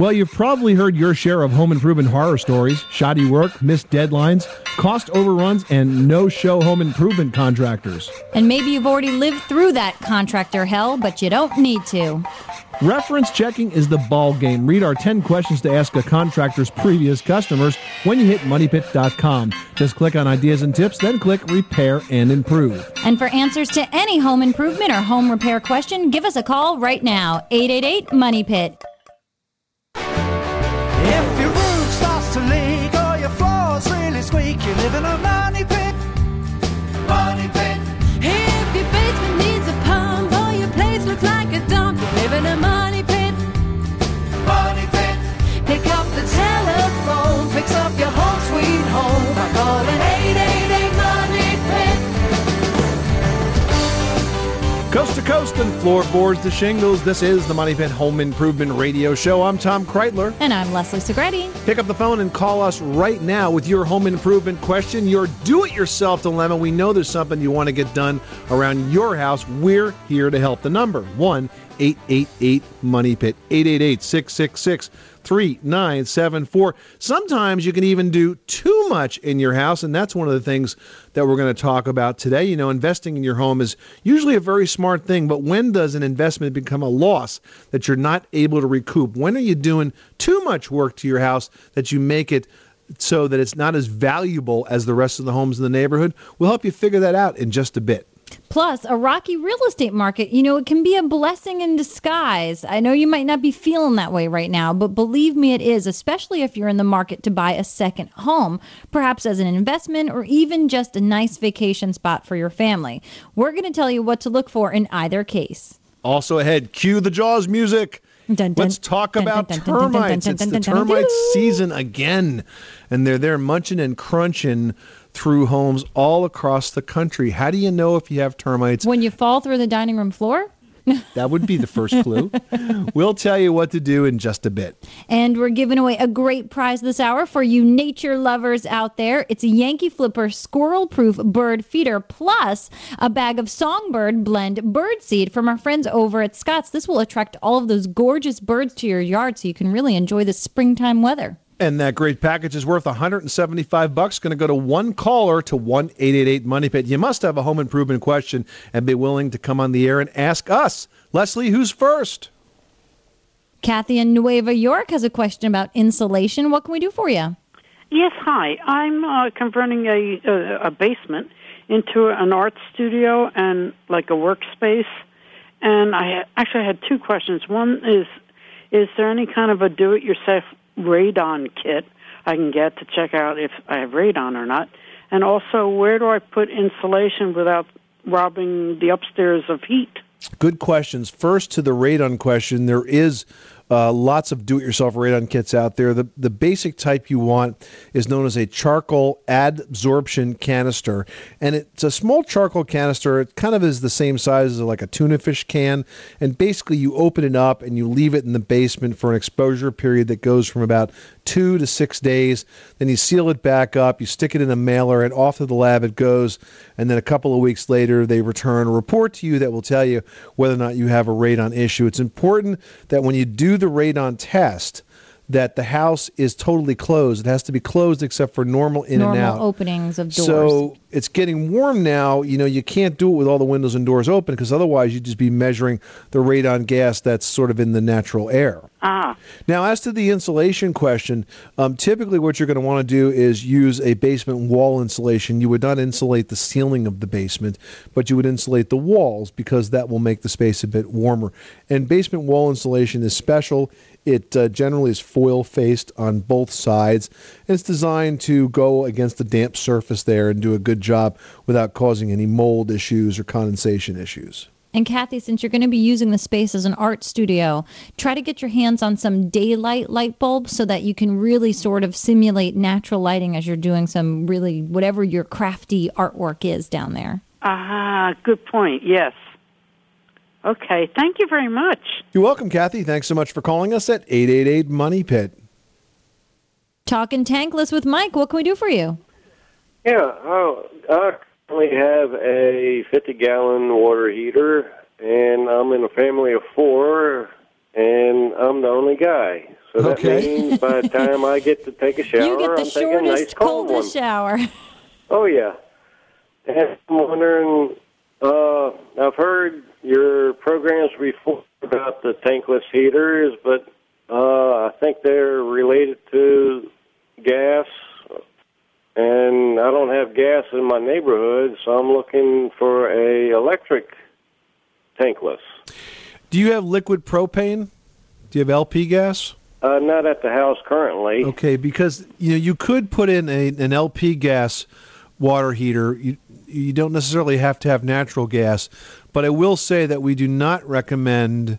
Well, you've probably heard your share of home improvement horror stories shoddy work, missed deadlines, cost overruns, and no show home improvement contractors. And maybe you've already lived through that contractor hell, but you don't need to. Reference checking is the ball game. Read our 10 questions to ask a contractor's previous customers when you hit moneypit.com. Just click on ideas and tips, then click repair and improve. And for answers to any home improvement or home repair question, give us a call right now 888 Money Pit. You live in a Coast to coast and floorboards to shingles, this is the Money Pit Home Improvement Radio Show. I'm Tom Kraeutler. And I'm Leslie Segrete. Pick up the phone and call us right now with your home improvement question, your do it yourself dilemma. We know there's something you want to get done around your house. We're here to help. The number 1 888 Money Pit 888 666 3974. Sometimes you can even do too much in your house, and that's one of the things that we're going to talk about today. You know, investing in your home is usually a very smart thing, but when does an investment become a loss that you're not able to recoup? When are you doing too much work to your house that you make it so that it's not as valuable as the rest of the homes in the neighborhood? We'll help you figure that out in just a bit. Plus, a rocky real estate market, you know, it can be a blessing in disguise. I know you might not be feeling that way right now, but believe me, it is, especially if you're in the market to buy a second home, perhaps as an investment or even just a nice vacation spot for your family. We're going to tell you what to look for in either case. Also ahead, cue the Jaws music. Dun, dun, Let's talk dun, about termites. It's the termite season again, and they're there munching and crunching through homes all across the country. How do you know if you have termites? When you fall through the dining room floor, That would be the first clue. we'll tell you what to do in just a bit. And we're giving away a great prize this hour for you nature lovers out there. It's a Yankee Flipper squirrel proof bird feeder plus a bag of songbird blend bird seed from our friends over at Scott's. This will attract all of those gorgeous birds to your yard so you can really enjoy the springtime weather. And that great package is worth 175 bucks. Going to go to one caller to 1-888 Money Pit. You must have a home improvement question and be willing to come on the air and ask us. Leslie, who's first? Kathy in Nueva York has a question about insulation. What can we do for you? Yes, hi. I'm uh, converting a, a a basement into an art studio and like a workspace. And I ha- actually had two questions. One is, is there any kind of a do-it-yourself radon kit I can get to check out if I have radon or not? And also, where do I put insulation without robbing the upstairs of heat? Good questions. First, to the radon question, there is uh, lots of do-it-yourself radon kits out there. The the basic type you want is known as a charcoal adsorption canister, and it's a small charcoal canister. It kind of is the same size as like a tuna fish can, and basically you open it up and you leave it in the basement for an exposure period that goes from about two to six days. Then you seal it back up, you stick it in a mailer, and off to the lab it goes. And then a couple of weeks later, they return a report to you that will tell you whether or not you have a radon issue. It's important that when you do the radon test, that the house is totally closed. It has to be closed except for normal in Normal and out. openings of doors. So it's getting warm now. You know, you can't do it with all the windows and doors open because otherwise you'd just be measuring the radon gas that's sort of in the natural air. Ah, Now, as to the insulation question, um, typically what you're going to want to do is use a basement wall insulation. You would not insulate the ceiling of the basement, but you would insulate the walls because that will make the space a bit warmer. And basement wall insulation is special. It uh, generally is foil faced on both sides, and it's designed to go against the damp surface there and do a good job without causing any mold issues or condensation issues. And Kathy, since you're going to be using the space as an art studio, try to get your hands on some daylight light bulbs so that you can really sort of simulate natural lighting as you're doing some really whatever your crafty artwork is down there. ah, good point. Yes. Okay, thank you very much. You're welcome, Kathy. Thanks so much for calling us at 888 Money Pit. Talking tankless with Mike, what can we do for you? Yeah, I, I currently have a 50 gallon water heater, and I'm in a family of four, and I'm the only guy. So that Okay. means by the time I get to take a shower, you get the I'm taking a nice shortest, cold one. shower. Oh yeah. And I'm wondering. Uh, I've heard your programs before about the tankless heaters, but uh, I think they're related to gas, and I don't have gas in my neighborhood, so I'm looking for a electric tankless. Do you have liquid propane? Do you have LP gas? Uh, not at the house currently. Okay, because you know you could put in a, an LP gas water heater. You you don't necessarily have to have natural gas, but I will say that we do not recommend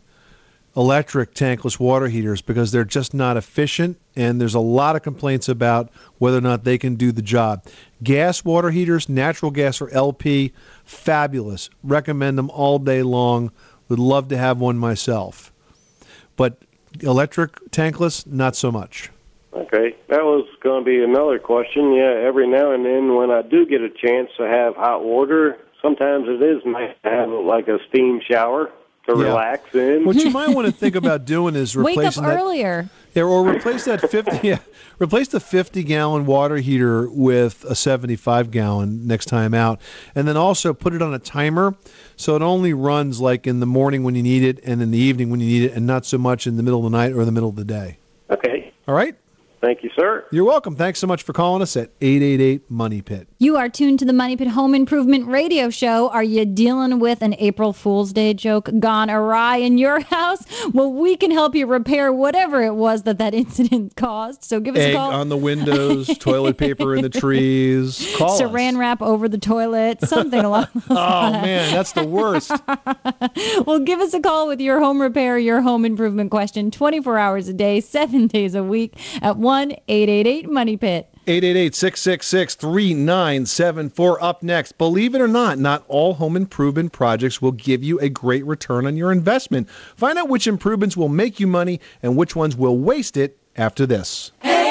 electric tankless water heaters because they're just not efficient and there's a lot of complaints about whether or not they can do the job. Gas water heaters, natural gas or LP, fabulous. Recommend them all day long. Would love to have one myself. But electric tankless, not so much. Okay, that was going to be another question. Yeah, every now and then when I do get a chance to have hot water, sometimes it is nice to have like a steam shower to Yeah. relax in. What you might want to think about doing is replacing Wake up that, earlier. yeah, or replace that fifty, yeah, replace the fifty gallon water heater with a seventy five gallon next time out, and then also put it on a timer so it only runs like in the morning when you need it and in the evening when you need it, and not so much in the middle of the night or the middle of the day. Okay, All right, thank you, sir. you're welcome. Thanks so much for calling us at eight eight eight Money Pit. You are tuned to the Money Pit Home Improvement Radio Show. Are you dealing with an April Fool's Day joke gone awry in your house? Well, we can help you repair whatever it was that that incident caused. So give us a Egg call. on the windows, toilet paper in the trees. Call us. Saran wrap over the toilet, something along those Oh man, that's the worst. Well, give us a call with your home repair, your home improvement question 24 hours a day, seven days a week at 1 888 Money Pit. 888-666-3974 up next. Believe it or not, not all home improvement projects will give you a great return on your investment. Find out which improvements will make you money and which ones will waste it after this. 888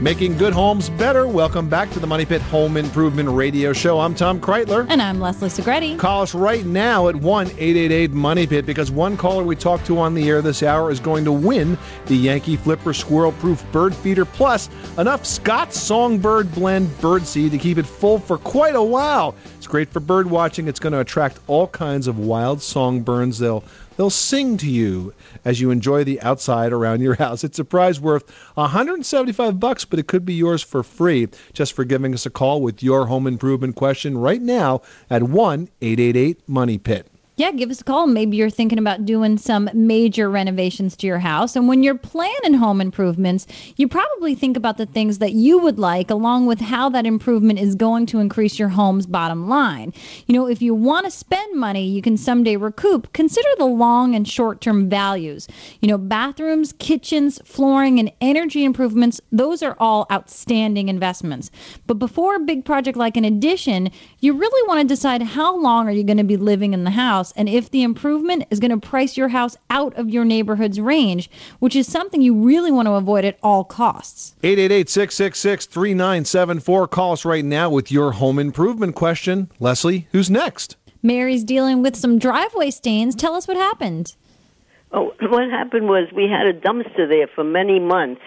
Making good homes better. Welcome back to the Money Pit Home Improvement Radio Show. I'm Tom Kraeutler. And I'm Leslie Segrete. Call us right now at 1 888 Money Pit because one caller we talked to on the air this hour is going to win the Yankee Flipper Squirrel Proof Bird Feeder Plus enough Scott's Songbird Blend bird seed to keep it full for quite a while. It's great for bird watching. It's going to attract all kinds of wild songbirds. They'll They'll sing to you as you enjoy the outside around your house. It's a prize worth 175 bucks, but it could be yours for free just for giving us a call with your home improvement question right now at 1-888-MONEY-PIT. Yeah, give us a call. Maybe you're thinking about doing some major renovations to your house. And when you're planning home improvements, you probably think about the things that you would like, along with how that improvement is going to increase your home's bottom line. You know, if you want to spend money you can someday recoup, consider the long and short term values. You know, bathrooms, kitchens, flooring, and energy improvements, those are all outstanding investments. But before a big project like an addition, you really want to decide how long are you going to be living in the house and if the improvement is going to price your house out of your neighborhood's range, which is something you really want to avoid at all costs. 888-666-3974. Call us right now with your home improvement question. Leslie, who's next? Mary's dealing with some driveway stains. Tell us what happened. Oh, what happened was we had a dumpster there for many months,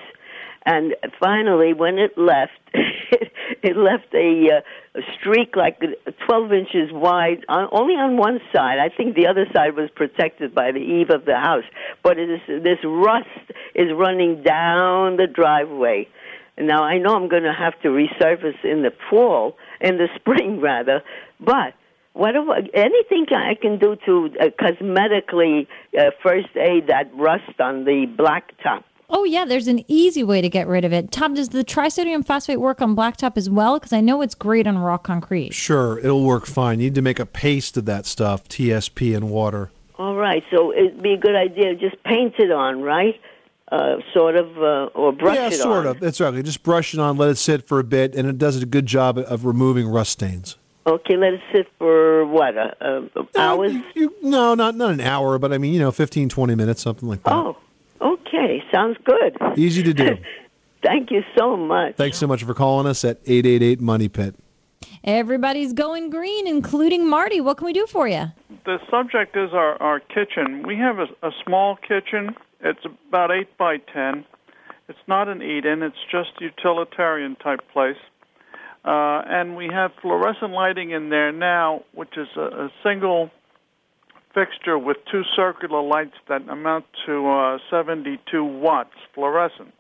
and finally, when it left, it left a, uh, a streak like 12 inches wide, on, only on one side. I think the other side was protected by the eave of the house, but it is, this rust is running down the driveway. Now I know I'm going to have to resurface in the fall, in the spring rather, but what if, anything I can do to uh, cosmetically uh, first aid that rust on the blacktop Oh yeah, there's an easy way to get rid of it. Tom, does the trisodium phosphate work on blacktop as well? Because I know it's great on raw concrete. Sure, it'll work fine. You need to make a paste of that stuff, TSP and water. All right, so it'd be a good idea to just paint it on, right? Uh, sort of, uh, or brush it yeah, it sort on. of. That's right. Just brush it on, let it sit for a bit, and it does a good job of removing rust stains. Okay, let it sit for what, uh, uh, hours? You, you, no, not not an hour, but I mean, you know, 15, 20 minutes, something like that. Oh, okay, sounds good. Easy to do. Thank you so much. Thanks so much for calling us at 888 Money Pit. Everybody's going green, including Marty. What can we do for you? the subject is our, our kitchen. We have a, a small kitchen. It's about 8 by 10. It's not an eat in, it's just utilitarian type place. Uh, and we have fluorescent lighting in there now, which is a, a single fixture with two circular lights that amount to uh, 72 watts fluorescent.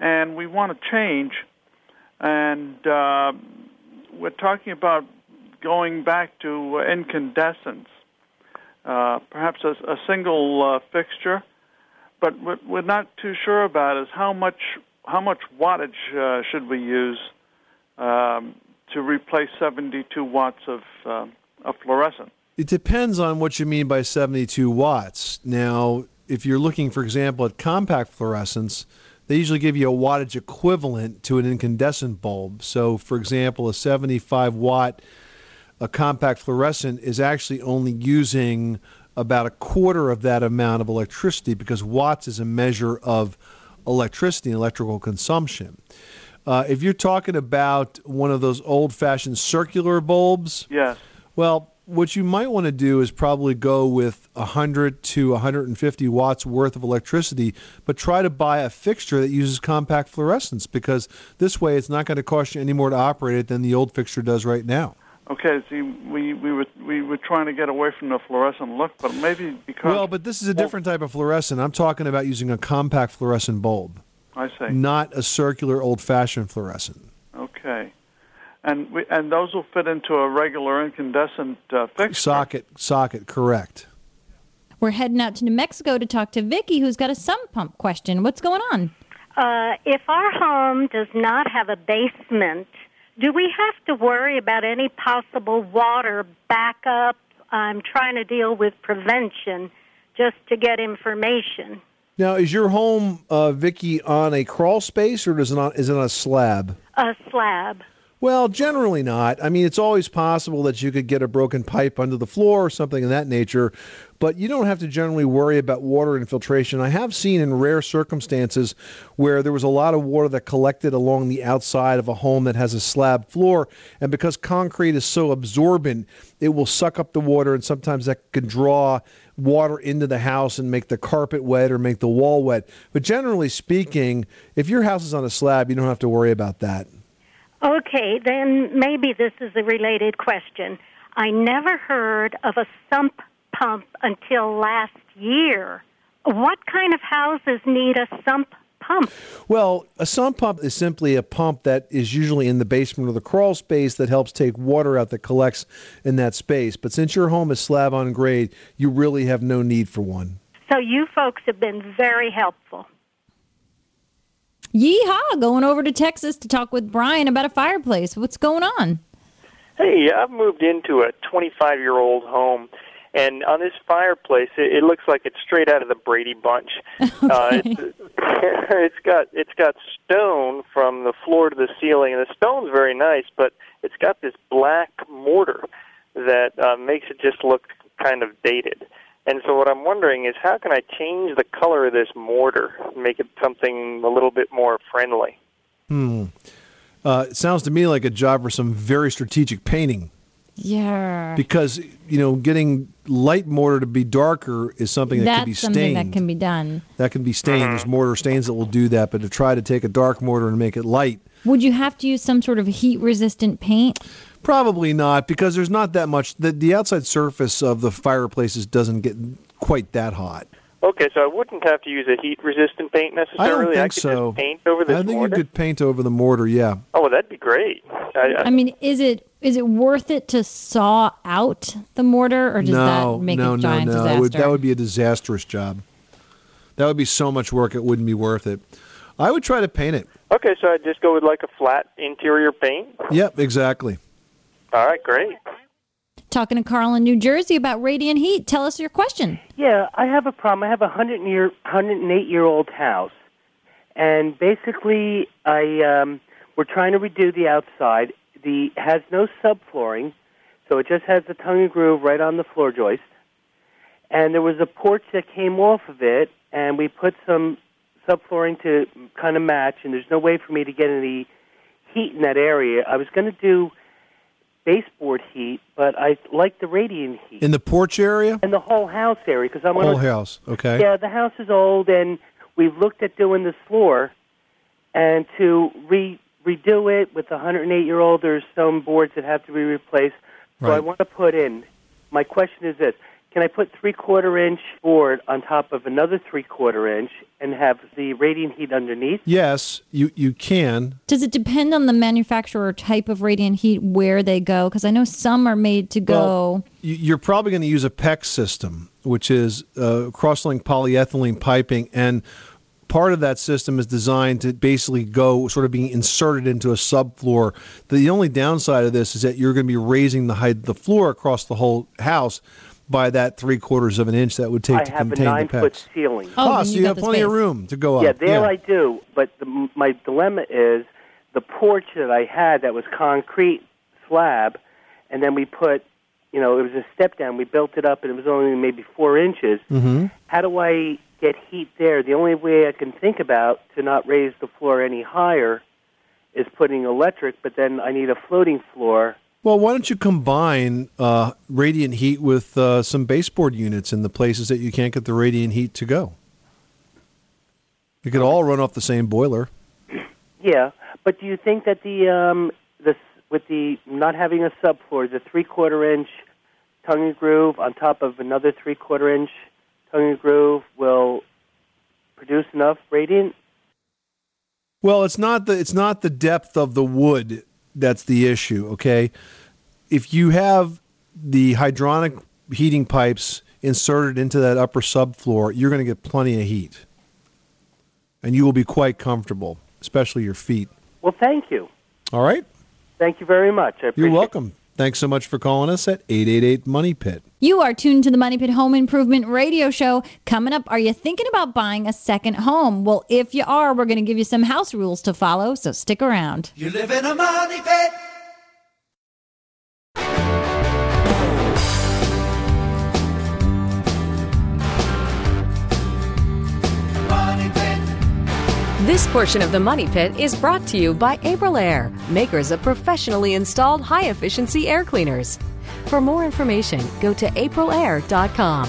And we want to change, and uh, we're talking about going back to incandescence, uh, perhaps a, a single uh, fixture. But what we're not too sure about is how much how much wattage uh, should we use um, to replace 72 watts of uh, of fluorescent. It depends on what you mean by 72 watts. Now, if you're looking, for example, at compact fluorescence, they usually give you a wattage equivalent to an incandescent bulb. So, for example, a 75 watt a compact fluorescent is actually only using about a quarter of that amount of electricity because watts is a measure of electricity and electrical consumption. Uh, if you're talking about one of those old fashioned circular bulbs, Yes. well, what you might want to do is probably go with 100 to 150 watts worth of electricity, but try to buy a fixture that uses compact fluorescence because this way it's not going to cost you any more to operate it than the old fixture does right now. Okay. See, we we were we were trying to get away from the fluorescent look, but maybe because Well, but this is a different type of fluorescent. I'm talking about using a compact fluorescent bulb, I say not a circular old fashioned fluorescent. okay, and we and those will fit into a regular incandescent uh, fixture. Socket, socket, correct. We're heading out to New Mexico to talk to Vicky, who's got a sump pump question. What's going on? Uh, if our home does not have a basement, do we have to worry about any possible water backup? I'm trying to deal with prevention just to get information. Now, is your home, uh, Vicky, on a crawl space or is it on, is it on a slab? A slab. Well, generally not. I mean, it's always possible that you could get a broken pipe under the floor or something of that nature, but you don't have to generally worry about water infiltration. I have seen in rare circumstances where there was a lot of water that collected along the outside of a home that has a slab floor, and because concrete is so absorbent, it will suck up the water, and sometimes that can draw water into the house and make the carpet wet or make the wall wet. But generally speaking, if your house is on a slab, you don't have to worry about that. Okay, then maybe this is a related question. I never heard of a sump pump until last year. What kind of houses need a sump pump? Well, a sump pump is simply a pump that is usually in the basement or the crawl space that helps take water out that collects in that space. But since your home is slab on grade, you really have no need for one. So you folks have been very helpful. Yeehaw! Going over to Texas to talk with Brian about a fireplace. What's going on? Hey, I've moved into a 25 year old home, and on this fireplace, it, it looks like it's straight out of the Brady Bunch. Uh, it's, it's got it's got stone from the floor to the ceiling, and the stone's very nice, but it's got this black mortar that uh, makes it just look kind of dated. And so, what I'm wondering is, how can I change the color of this mortar, and make it something a little bit more friendly? Hmm. Uh, it sounds to me like a job for some very strategic painting. Yeah. Because you know, getting light mortar to be darker is something that That's can be something stained. that can be done. That can be stained. There's mortar stains that will do that, but to try to take a dark mortar and make it light, Would you have to use some sort of heat resistant paint? Probably not, because there's not that much. The, the outside surface of the fireplaces doesn't get quite that hot. Okay, so I wouldn't have to use a heat resistant paint necessarily. I don't think could so. just paint over this I think mortar. you could paint over the mortar. Yeah. Oh, well, that'd be great. I, I, I mean, is it is it worth it to saw out the mortar, or does no, that make no, a giant no, no. disaster? It would, that would be a disastrous job. That would be so much work; it wouldn't be worth it. I would try to paint it. Okay, so I'd just go with like a flat interior paint. Yep, exactly. All right, great. Talking to Carl in New Jersey about radiant heat. Tell us your question. Yeah, I have a problem. I have a hundred year, hundred and eight year old house, and basically, I um, we're trying to redo the outside. The has no subflooring, so it just has the tongue and groove right on the floor joist. And there was a porch that came off of it, and we put some subflooring to kind of match. And there's no way for me to get any heat in that area. I was going to do baseboard heat, but I like the radiant heat In the porch area, and the whole house area because I'm whole on a, house. Okay. yeah, the house is old, and we've looked at doing this floor, and to re redo it with a 108 year old, there's some boards that have to be replaced. So I want to put in. My question is this: Can I put three quarter inch board on top of another three quarter inch and have the radiant heat underneath? Yes, you you can. Does it depend on the manufacturer type of radiant heat where they go? Because I know some are made to go. You- You're probably going to use a PEX system, which is uh, cross-linked polyethylene piping, and part of that system is designed to basically go sort of being inserted into a subfloor. The only downside of this is that you're going to be raising the height of the floor across the whole house by that three quarters of an inch that would take I to have a contain the nine PEX. foot ceiling. Ah, so you have plenty of room to go up. Yeah, there I do. But the, my dilemma is the porch that I had that was concrete slab, and then we put, you know, it was a step down. We built it up, and it was only maybe four inches. Mm-hmm. How do I get heat there? The only way I can think about to not raise the floor any higher is putting electric, but then I need a floating floor. Well, why don't you combine uh, radiant heat with uh, some baseboard units in the places that you can't get the radiant heat to go? You could all run off the same boiler. Yeah, but do you think that the um the with the not having a subfloor, the three quarter inch tongue and groove on top of another three quarter inch tongue and groove will produce enough radiant? Well, it's not the it's not the depth of the wood that's the issue. Okay, if you have the hydronic heating pipes inserted into that upper subfloor, you're going to get plenty of heat, and you will be quite comfortable, especially your feet. Well, thank you. All right, Thank you very much. I appreciate you're welcome. Thanks so much for calling us at eight eight eight Money Pit. You are tuned to the Money Pit Home Improvement Radio Show. Coming up, are you thinking about buying a second home? Well, if you are, we're going to give you some house rules to follow, so stick around. You live in a money pit. This portion of the Money Pit is brought to you by Aprilaire, makers of professionally installed high efficiency air cleaners. For more information, go to aprilaire.com.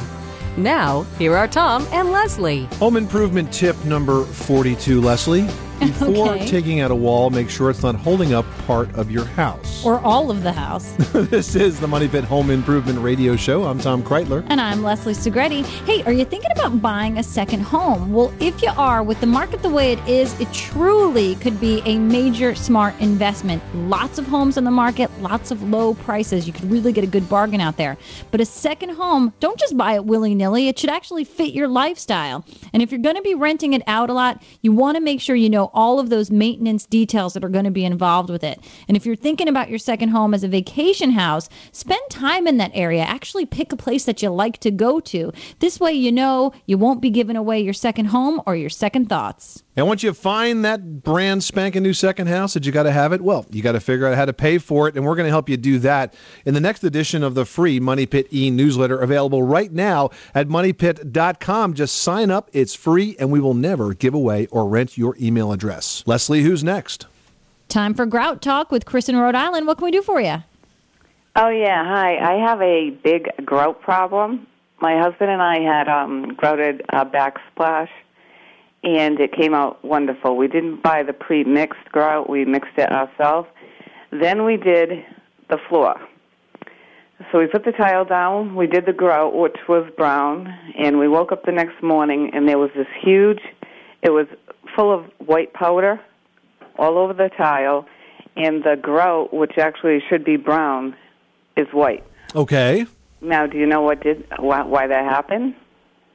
Now, here are Tom and Leslie. Home improvement tip number 42, Leslie. Before Okay. taking out a wall, make sure it's not holding up part of your house. Or all of the house. this is the Money Pit Home Improvement Radio Show. I'm Tom Kraeutler. And I'm Leslie Segrete. Hey, are you thinking about buying a second home? Well, if you are, with the market the way it is, it truly could be a major smart investment. Lots of homes on the market, lots of low prices. You could really get a good bargain out there. But a second home, don't just buy it willy nilly. It should actually fit your lifestyle. And if you're going to be renting it out a lot, you want to make sure you know all of those maintenance details that are going to be involved with it. And if you're thinking about your second home as a vacation house, spend time in that area. Actually pick a place that you like to go to. This way you know you won't be giving away your second home or your second thoughts. And once you find that brand spanking new second house that you got to have it, well, you got to figure out how to pay for it. And we're going to help you do that in the next edition of the free Money Pit e newsletter available right now at moneypit.com. Just sign up. It's free, and we will never give away or rent your email address. Leslie, who's next? Time for Grout Talk with Chris in Rhode Island. What can we do for you? Oh yeah, hi. I have a big grout problem. My husband and I had um grouted a backsplash, and it came out wonderful. We didn't buy the pre-mixed grout; we mixed it ourselves. Then we did the floor. So we put the tile down. We did the grout, which was brown, and we woke up the next morning, and there was this huge. It was full of white powder all over the tile, and the grout, which actually should be brown, is white. Okay. Now, do you know what did why, why that happened?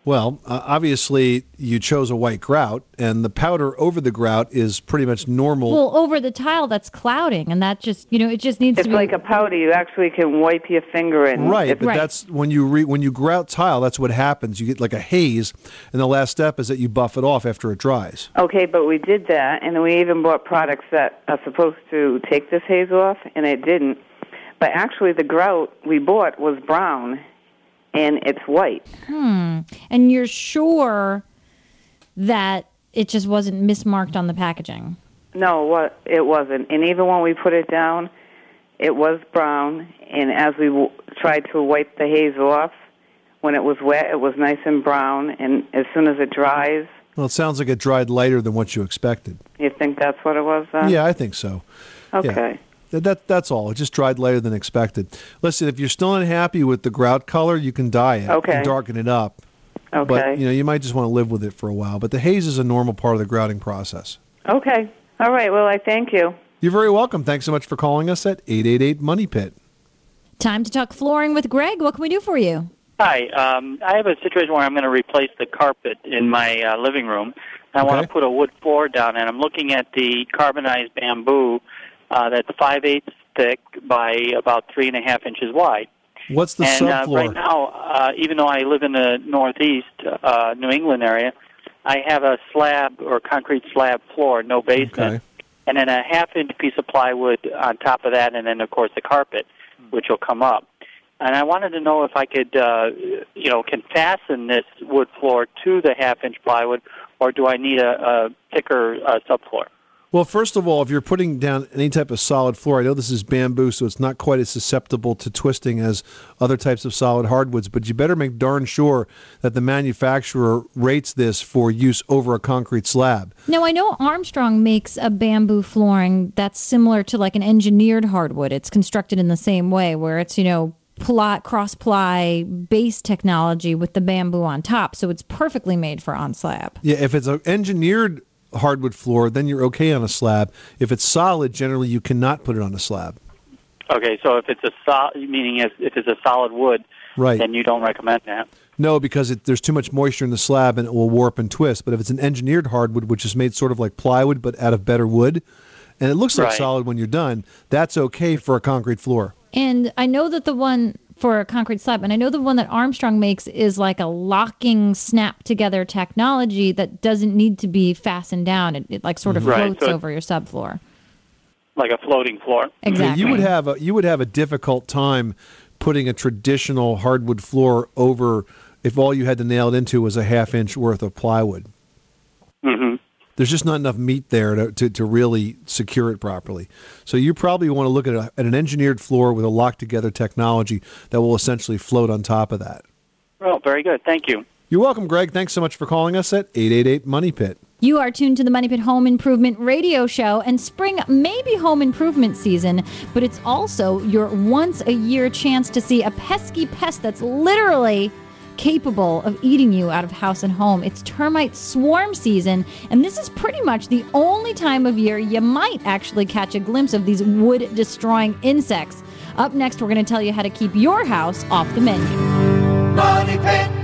Well, uh, obviously you chose a white grout, and the powder over the grout is pretty much normal. Well, over the tile that's clouding, and that just you know it just needs It's to be like a powder. You actually can wipe your finger in. Right, It's- but that's when you re, when you grout tile. That's what happens. You get like a haze, and the last step is that you buff it off after it dries. Okay, but we did that, and we even bought products that are supposed to take this haze off, and it didn't. But actually, the grout we bought was brown, and it's white. Hmm. And you're sure that it just wasn't mismarked on the packaging? No, what it wasn't. And even when we put it down, it was brown. And as we w- tried to wipe the haze off, when it was wet, it was nice and brown. And as soon as it dries, Well, it sounds like it dried lighter than what you expected. you think that's what it was. Then? yeah, I think so. Okay. That, that that's all. It just dried later than expected. Listen, if you're still unhappy with the grout color, you can dye it Okay. and darken it up. Okay. But you know, you might just want to live with it for a while. But the haze is a normal part of the grouting process. Okay. All right. Well, I thank you. You're very welcome. Thanks so much for calling us at 888 Money Pit. Time to talk flooring with Greg. What can we do for you? Hi, um, I have a situation where I'm going to replace the carpet in my uh, living room. And I want to put a wood floor down, and I'm looking at the carbonized bamboo uh, that's five eighths thick by about three and a half inches wide. What's the subfloor? and uh, right now, uh, even though I live in the northeast uh, New England area, I have a slab or concrete slab floor, no basement, and then a half inch piece of plywood on top of that, and then of course the carpet, which will come up. And I wanted to know if I could, uh, you know, can fasten this wood floor to the half inch plywood, or do I need a, a thicker uh, subfloor? Well, first of all, if you're putting down any type of solid floor, I know this is bamboo, so it's not quite as susceptible to twisting as other types of solid hardwoods, but you better make darn sure that the manufacturer rates this for use over a concrete slab. Now, I know Armstrong makes a bamboo flooring that's similar to like an engineered hardwood. It's constructed in the same way, where it's, you know, plot cross ply base technology with the bamboo on top. So it's perfectly made for on slab. Yeah, if it's an engineered hardwood floor, then you're okay on a slab. If it's solid, generally you cannot put it on a slab. Okay, so if it's a solid, meaning if, if it's a solid wood, Right. then you don't recommend that. No, because it, there's too much moisture in the slab and it will warp and twist. But if it's an engineered hardwood, which is made sort of like plywood but out of better wood, and it looks like Right. solid when you're done, that's okay for a concrete floor. And I know that the one for a concrete slab, and I know the one that Armstrong makes is like a locking, snap together technology that doesn't need to be fastened down. It, it like sort of Right, floats so over your subfloor. Like a floating floor. Exactly. You would have a you would have a difficult time putting a traditional hardwood floor over if all you had to nail it into was a half inch worth of plywood. Mm-hmm. There's just not enough meat there to, to, to really secure it properly. So you probably want to look at, a, at an engineered floor with a locked together technology that will essentially float on top of that. Well, very good. Thank you. You're welcome, Greg. Thanks so much for calling us at 888 Money Pit. You are tuned to the Money Pit Home Improvement Radio Show, and spring may be home improvement season, but it's also your once a year chance to see a pesky pest that's literally capable of eating you out of house and home. It's termite swarm season, and this is pretty much the only time of year you might actually catch a glimpse of these wood destroying insects. Up next, we're going to tell you how to keep your house off the menu. Money Pit.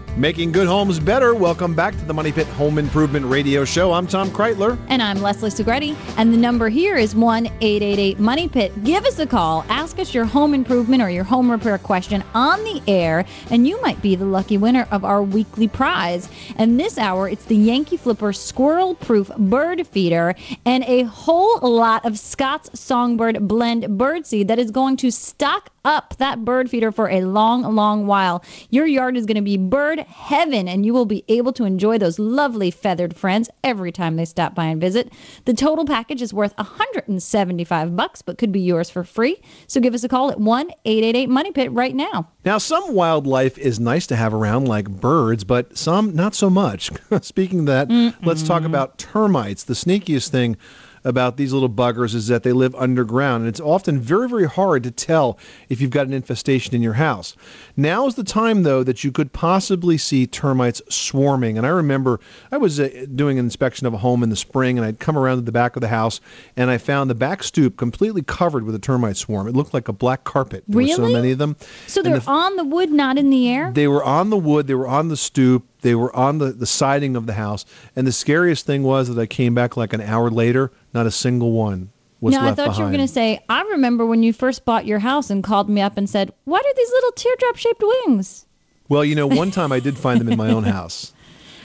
Making good homes better. Welcome back to the Money Pit Home Improvement Radio Show. I'm Tom Kraeutler. And I'm Leslie Segrete. And the number here is 1 888 Money Pit. Give us a call. Ask us your home improvement or your home repair question on the air, and you might be the lucky winner of our weekly prize. And this hour, it's the Yankee Flipper Squirrel Proof Bird Feeder and a whole lot of Scott's Songbird Blend Birdseed that is going to stock up that bird feeder for a long, long while. Your yard is going to be bird heaven, and you will be able to enjoy those lovely feathered friends every time they stop by and visit. The total package is worth 175 bucks, but could be yours for free. So give us a call at 1 888 Money Pit right now. Now, some wildlife is nice to have around, like birds, but some not so much. Speaking of that, let's talk about termites. The sneakiest thing about these little buggers is that they live underground, and it's often very, very hard to tell if you've got an infestation in your house. Now is the time, though, that you could possibly see termites swarming. And I remember I was uh, doing an inspection of a home in the spring, and I'd come around to the back of the house, and I found the back stoop completely covered with a termite swarm. It looked like a black carpet. There were so many of them. So And they're the- on the wood, not in the air? they were on the wood, they were on the stoop, they were on the, the siding of the house. And the scariest thing was that I came back like an hour later, not a single one was no, I thought you were going to say, I remember when you first bought your house and called me up and said, What are these little teardrop shaped wings? Well, you know, one time I did find them in my own house.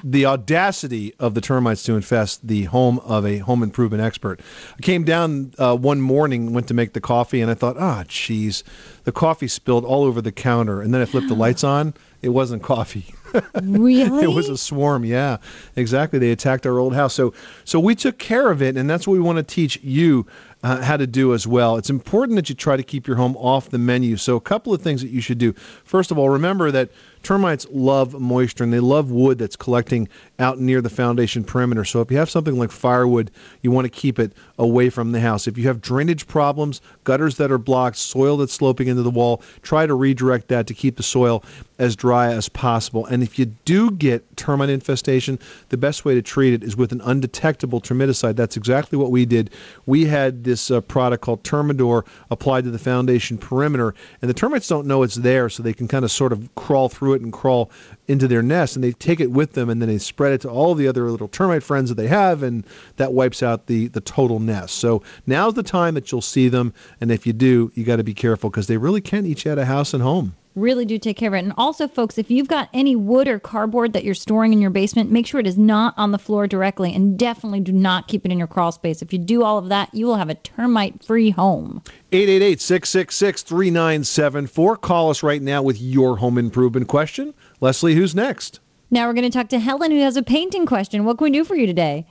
The audacity of the termites to infest the home of a home improvement expert. I came down uh, one morning, went to make the coffee, and I thought, ah, jeez, the coffee spilled all over the counter. And then I flipped the lights on. It wasn't coffee. Really? it was a swarm. Yeah, exactly. They attacked our old house. So, so we took care of it, and that's what we want to teach you uh, how to do as well. It's important that you try to keep your home off the menu. So, a couple of things that you should do. First of all, remember that termites love moisture and they love wood that's collecting out near the foundation perimeter. So, if you have something like firewood, you want to keep it away from the house. If you have drainage problems, gutters that are blocked, soil that's sloping into the wall, try to redirect that to keep the soil as dry as possible. And if you do get termite infestation, the best way to treat it is with an undetectable termiticide. That's exactly what we did. We had this uh, product called Termidor applied to the foundation perimeter, and the termites don't know it's there, so they can kind of sort of crawl through it and crawl into their nest, and they take it with them, and then they spread it to all the other little termite friends that they have, and that wipes out the the total nest. So now's the time that you'll see them, and if you do, you got to be careful because they really can eat you out of house and home. Really do take care of it. And also, folks, if you've got any wood or cardboard that you're storing in your basement, make sure it is not on the floor directly and definitely do not keep it in your crawl space. If you do all of that, you will have a termite free home. 888 666 3974. Call us right now with your home improvement question. Leslie, who's next? Now we're going to talk to Helen, who has a painting question. What can we do for you today?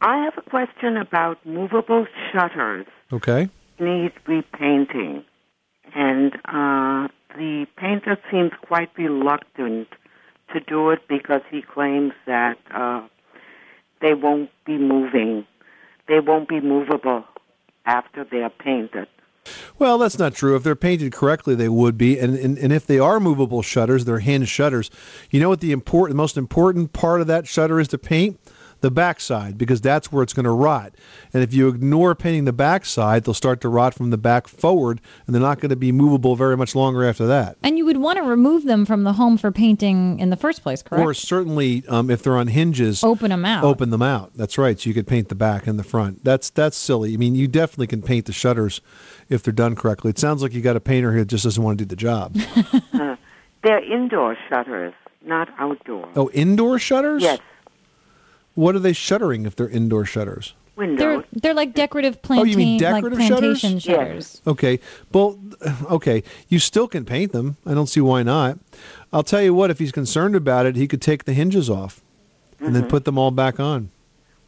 I have a question about movable shutters Okay. need repainting, and uh, the painter seems quite reluctant to do it because he claims that uh, they won't be moving, they won't be movable after they are painted. Well, that's not true. If they're painted correctly, they would be. And, and, and if they are movable shutters, they're hinge shutters. You know what the important, the most important part of that shutter is to paint? The backside, because that's where it's going to rot. And if you ignore painting the backside, they'll start to rot from the back forward, and they're not going to be movable very much longer after that. And you would want to remove them from the home for painting in the first place, correct? Or certainly, um, if they're on hinges, open them out. Open them out. That's right. So you could paint the back and the front. That's that's silly. I mean, you definitely can paint the shutters if they're done correctly. It sounds like you got a painter who just doesn't want to do the job. Uh, they're indoor shutters, not outdoor. oh, indoor shutters? Yes, What are they shuttering if they're indoor shutters? windows. They're they're like decorative Oh, plantain, you mean like decorative plantation shutters? shutters. Okay. Well, okay. You still can paint them. I don't see why not. I'll tell you what. If he's concerned about it, he could take the hinges off and then Mhm. put them all back on.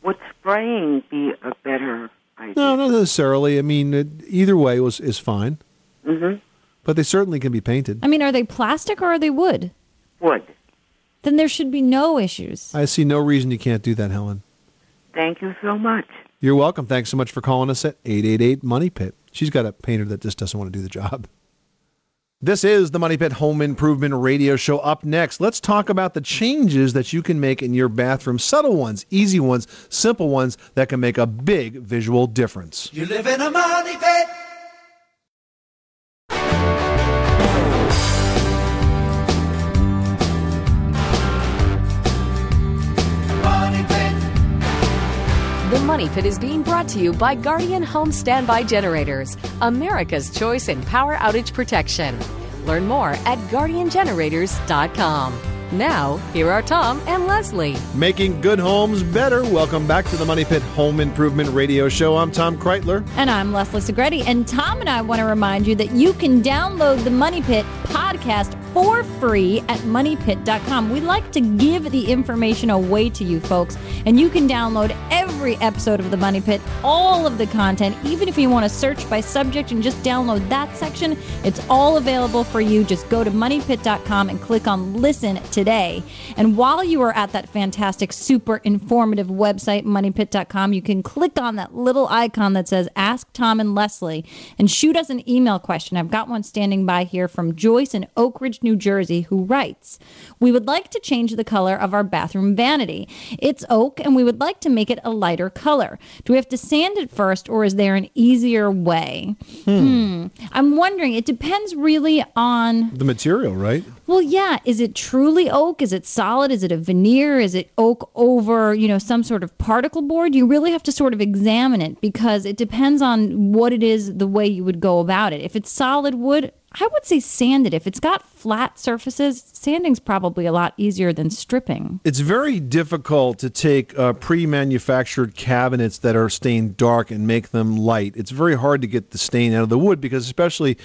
Would spraying be a better idea? No, not necessarily. I mean, it, either way was is fine. hmm But they certainly can be painted. I mean, are they plastic or are they wood? Wood. Then there should be no issues. I see no reason you can't do that, Helen. Thank you so much. You're welcome. Thanks so much for calling us at 888 Money Pit. She's got a painter that just doesn't want to do the job. This is the Money Pit Home Improvement Radio Show. Up next, let's talk about the changes that you can make in your bathroom. Subtle ones, easy ones, simple ones that can make a big visual difference. You live in a money pit. Money Pit is being brought to you by Guardian Home Standby Generators, America's choice in power outage protection. Learn more at guardiangenerators.com. Now, here are Tom and Leslie. Making good homes better. Welcome back to the Money Pit Home Improvement Radio Show. I'm Tom Kraeutler. And I'm Leslie Segrete. And Tom and I want to remind you that you can download the Money Pit podcast for free at moneypit.com. We like to give the information away to you folks, and you can download every episode of the Money Pit, all of the content, even if you want to search by subject and just download that section. It's all available for you. Just go to moneypit.com and click on listen today. And while you are at that fantastic, super informative website, moneypit.com, you can click on that little icon that says Ask Tom and Leslie and shoot us an email question. I've got one standing by here from Joyce in Oak Ridge, New Jersey, who writes We would like to change the color of our bathroom vanity. It's oak, and we would like to make it a lighter color. Do we have to sand it first, or is there an easier way? Hmm. I'm wondering, it depends really on The material, right? well, yeah. Is it truly oak? Is it solid? Is it a veneer? Is it oak over, you know, some sort of particle board? You really have to sort of examine it because it depends on what it is, the way you would go about it. If it's solid wood, I would say sand it. If it's got flat surfaces, sanding's probably a lot easier than stripping. It's very difficult to take uh, pre-manufactured cabinets that are stained dark and make them light. It's very hard to get the stain out of the wood because especially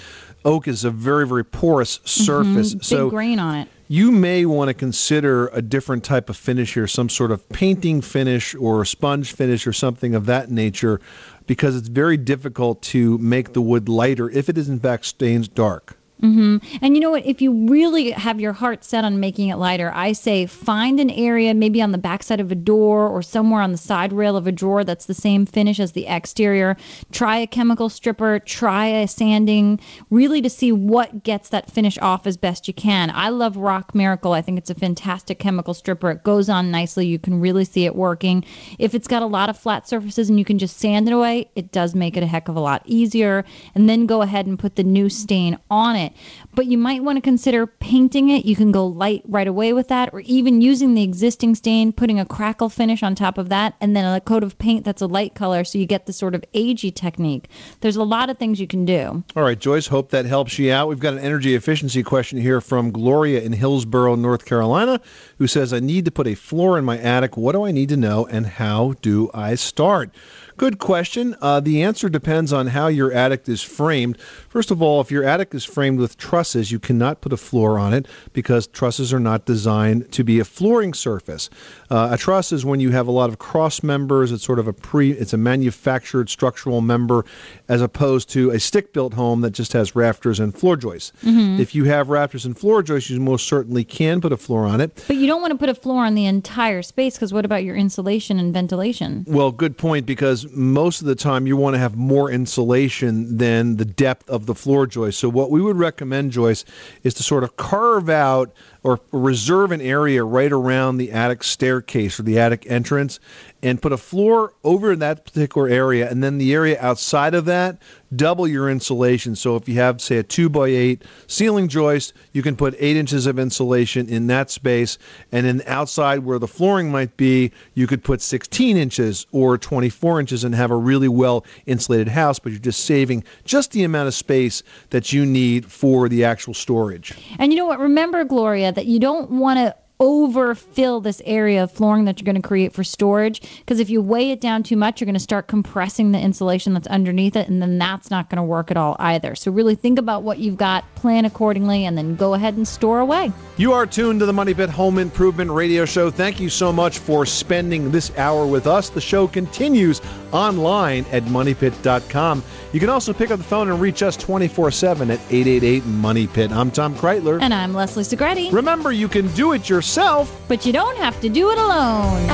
oak is a very very porous surface. Mhm, big so grain on it. you may want to consider a different type of finish here, some sort of painting finish or sponge finish or something of that nature, because it's very difficult to make the wood lighter if it is in fact stained dark. Hmm And you know what? If you really have your heart set on making it lighter, I say find an area, maybe on the backside of a door or somewhere on the side rail of a drawer that's the same finish as the exterior. Try a chemical stripper, try a sanding, really to see what gets that finish off as best you can. I love Rock Miracle. I think it's a fantastic chemical stripper. It goes on nicely. You can really see it working. If it's got a lot of flat surfaces and you can just sand it away, it does make it a heck of a lot easier. And then go ahead and put the new stain on it. But you might want to consider painting it. You can go light right away with that, or even using the existing stain, putting a crackle finish on top of that, and then a coat of paint that's a light color so you get the sort of agey technique. There's a lot of things you can do. All right, Joyce, hope that helps you out. We've got an energy efficiency question here from Gloria in Hillsborough, North Carolina, who says, I need to put a floor in my attic. What do I need to know, and how do I start? Good question. Uh, the answer depends on how your attic is framed. First of all, if your attic is framed with trusses, you cannot put a floor on it because trusses are not designed to be a flooring surface. Uh, a truss is when you have a lot of cross members. It's sort of a pre. It's a manufactured structural member, as opposed to a stick-built home that just has rafters and floor joists. Mhm. If you have rafters and floor joists, you most certainly can put a floor on it. But you don't want to put a floor on the entire space because what about your insulation and ventilation? Well, good point because most of the time you want to have more insulation than the depth of the floor joist. So what we would recommend, Joyce, is to sort of carve out or reserve an area right around the attic staircase or the attic entrance and put a floor over that particular area and then the area outside of that double your insulation. So if you have say a 2 by 8 ceiling joist you can put 8 inches of insulation in that space. And then outside where the flooring might be you could put 16 inches or 24 inches and have a really well insulated house but you're just saving just the amount of space that you need for the actual storage. And you know what? Remember, Gloria, that you don't want to overfill this area of flooring that you're going to create for storage because if you weigh it down too much you're going to start compressing the insulation that's underneath it and then that's not going to work at all either so really think about what you've got plan accordingly and then go ahead and store away You are tuned to the Money Pit Home Improvement Radio Show. Thank you so much for spending this hour with us. The show continues online at moneypit.com. You can also pick up the phone and reach us 24 7 at 888 Money Pit. I'm Tom Kraeutler. And I'm Leslie Segrete. Remember, you can do it yourself, but you don't have to do it alone.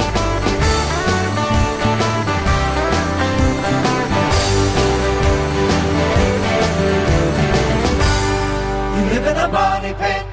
money pit.